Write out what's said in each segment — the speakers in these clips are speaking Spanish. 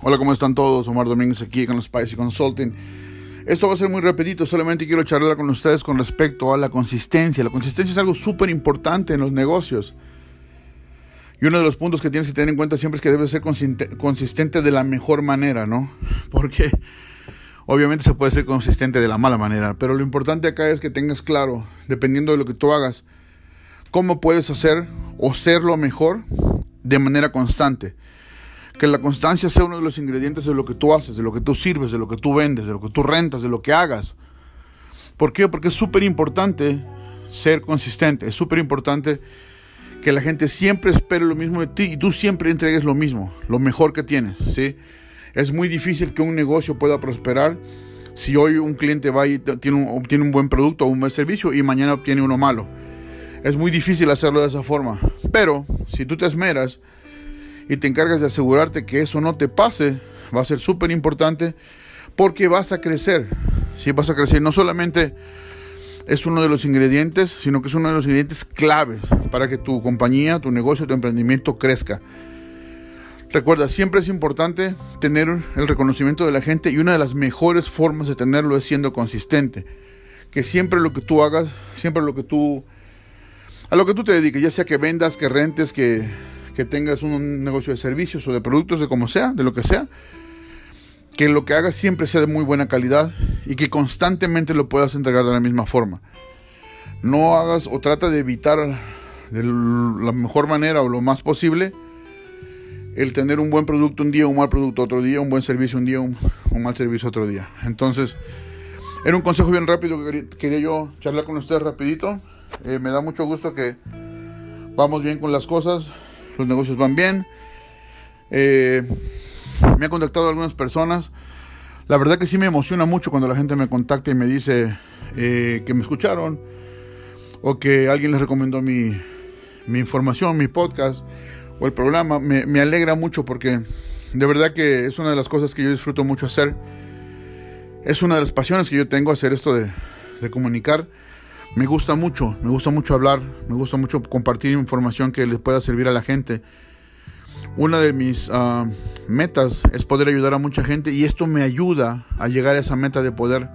Hola, ¿cómo están todos? Omar Domínguez aquí con Spicy Consulting. Esto va a ser muy rapidito, solamente quiero charlar con ustedes con respecto a la consistencia. La consistencia es algo súper importante en los negocios. Y uno de los puntos que tienes que tener en cuenta siempre es que debes ser consistente de la mejor manera, ¿no? Porque obviamente se puede ser consistente de la mala manera, pero lo importante acá es que tengas claro, dependiendo de lo que tú hagas, cómo puedes hacer o ser lo mejor de manera constante que la constancia sea uno de los ingredientes de lo que tú haces, de lo que tú sirves, de lo que tú vendes, de lo que tú rentas, de lo que hagas. ¿Por qué? Porque es súper importante ser consistente, es súper importante que la gente siempre espere lo mismo de ti y tú siempre entregues lo mismo, lo mejor que tienes, ¿sí? Es muy difícil que un negocio pueda prosperar si hoy un cliente va y tiene un, obtiene un buen producto o un buen servicio y mañana obtiene uno malo. Es muy difícil hacerlo de esa forma, pero si tú te esmeras, y te encargas de asegurarte que eso no te pase, va a ser súper importante porque vas a crecer. Si vas a crecer, no solamente es uno de los ingredientes, sino que es uno de los ingredientes claves para que tu compañía, tu negocio, tu emprendimiento crezca. Recuerda, siempre es importante tener el reconocimiento de la gente y una de las mejores formas de tenerlo es siendo consistente. Que siempre lo que tú hagas, siempre lo que tú a lo que tú te dediques, ya sea que vendas, que rentes, que que tengas un negocio de servicios o de productos, de como sea, de lo que sea, que lo que hagas siempre sea de muy buena calidad y que constantemente lo puedas entregar de la misma forma. No hagas o trata de evitar de la mejor manera o lo más posible el tener un buen producto un día, un mal producto otro día, un buen servicio un día, un, mal servicio otro día. Entonces, era un consejo bien rápido que quería yo charlar con ustedes rapidito. Eh, me da mucho gusto que vamos bien con las cosas los negocios van bien. Eh, me ha contactado algunas personas. La verdad que sí me emociona mucho cuando la gente me contacta y me dice eh, que me escucharon o que alguien les recomendó mi, información, mi podcast o el programa. Me, alegra mucho porque de verdad que es una de las cosas que yo disfruto mucho hacer. Es una de las pasiones que yo tengo hacer esto de comunicar me gusta mucho, me gusta mucho hablar, me gusta mucho compartir información que les pueda servir a la gente. Una de mis ah, metas es poder ayudar a mucha gente y esto me ayuda a llegar a esa meta de poder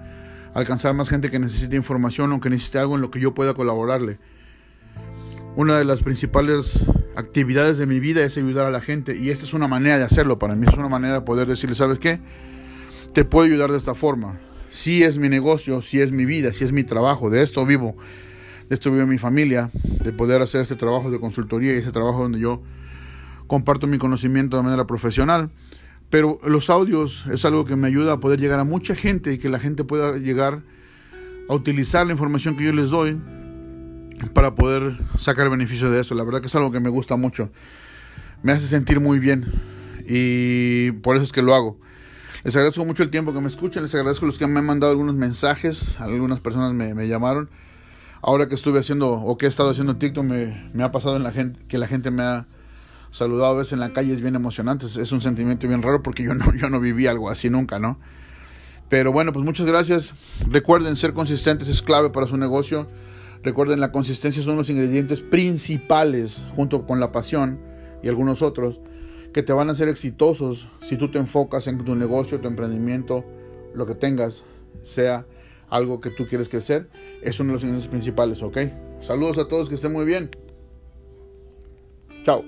alcanzar más gente que necesite información o que necesite algo en lo que yo pueda colaborarle. Una de las principales actividades de mi vida es ayudar a la gente y esta es una manera de hacerlo para mí, es una manera de poder decirle, ¿sabes qué? Te puedo ayudar de esta forma si es mi negocio, si es mi vida, si es mi trabajo, de esto vivo, de esto vive mi familia, de poder hacer este trabajo de consultoría y ese trabajo donde yo comparto mi conocimiento de manera profesional. Pero los audios es algo que me ayuda a poder llegar a mucha gente y que la gente pueda llegar a utilizar la información que yo les doy para poder sacar beneficio de eso. La verdad que es algo que me gusta mucho. Me hace sentir muy bien y por eso es que lo hago. Les agradezco mucho el tiempo que me escuchan, les agradezco los que me han mandado algunos mensajes, algunas personas me, llamaron. Ahora que estuve haciendo o que he estado haciendo TikTok, me, me ha pasado en la gente, que la gente me ha saludado a veces en la calle, es bien emocionante, es, un sentimiento bien raro porque yo no, yo no viví algo así nunca, ¿no? Pero bueno, pues muchas gracias. Recuerden, ser consistentes es clave para su negocio. Recuerden, la consistencia son los ingredientes principales junto con la pasión y algunos otros que te van a hacer exitosos si tú te enfocas en tu negocio, tu emprendimiento, lo que tengas, sea algo que tú quieres crecer, es uno de los ingredientes principales, ¿ok? Saludos a todos, que estén muy bien. Chao.